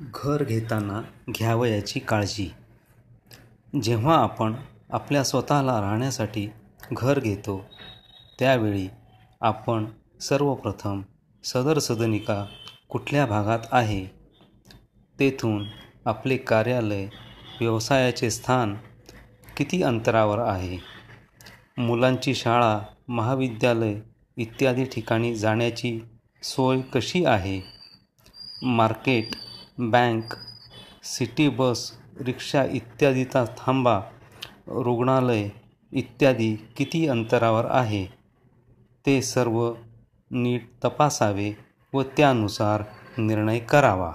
घर घेताना घ्यावयाची काळजी. जेव्हा आपण आपल्या स्वतःला राहण्यासाठी घर घेतो त्यावेळी आपण सर्वप्रथम सदर सदनिका कुठल्या भागात आहे तेथून आपले कार्यालय व्यवसायाचे स्थान किती अंतरावर आहे मुलांची शाळा महाविद्यालय इत्यादी ठिकाणी जाण्याची सोय कशी आहे market bank city bus rickshaw इत्यादीचा थांबा रुग्णालय इत्यादी किती अंतरावर आहे? ते सर्व नीट तपासावे व त्यानुसार निर्णय करावा.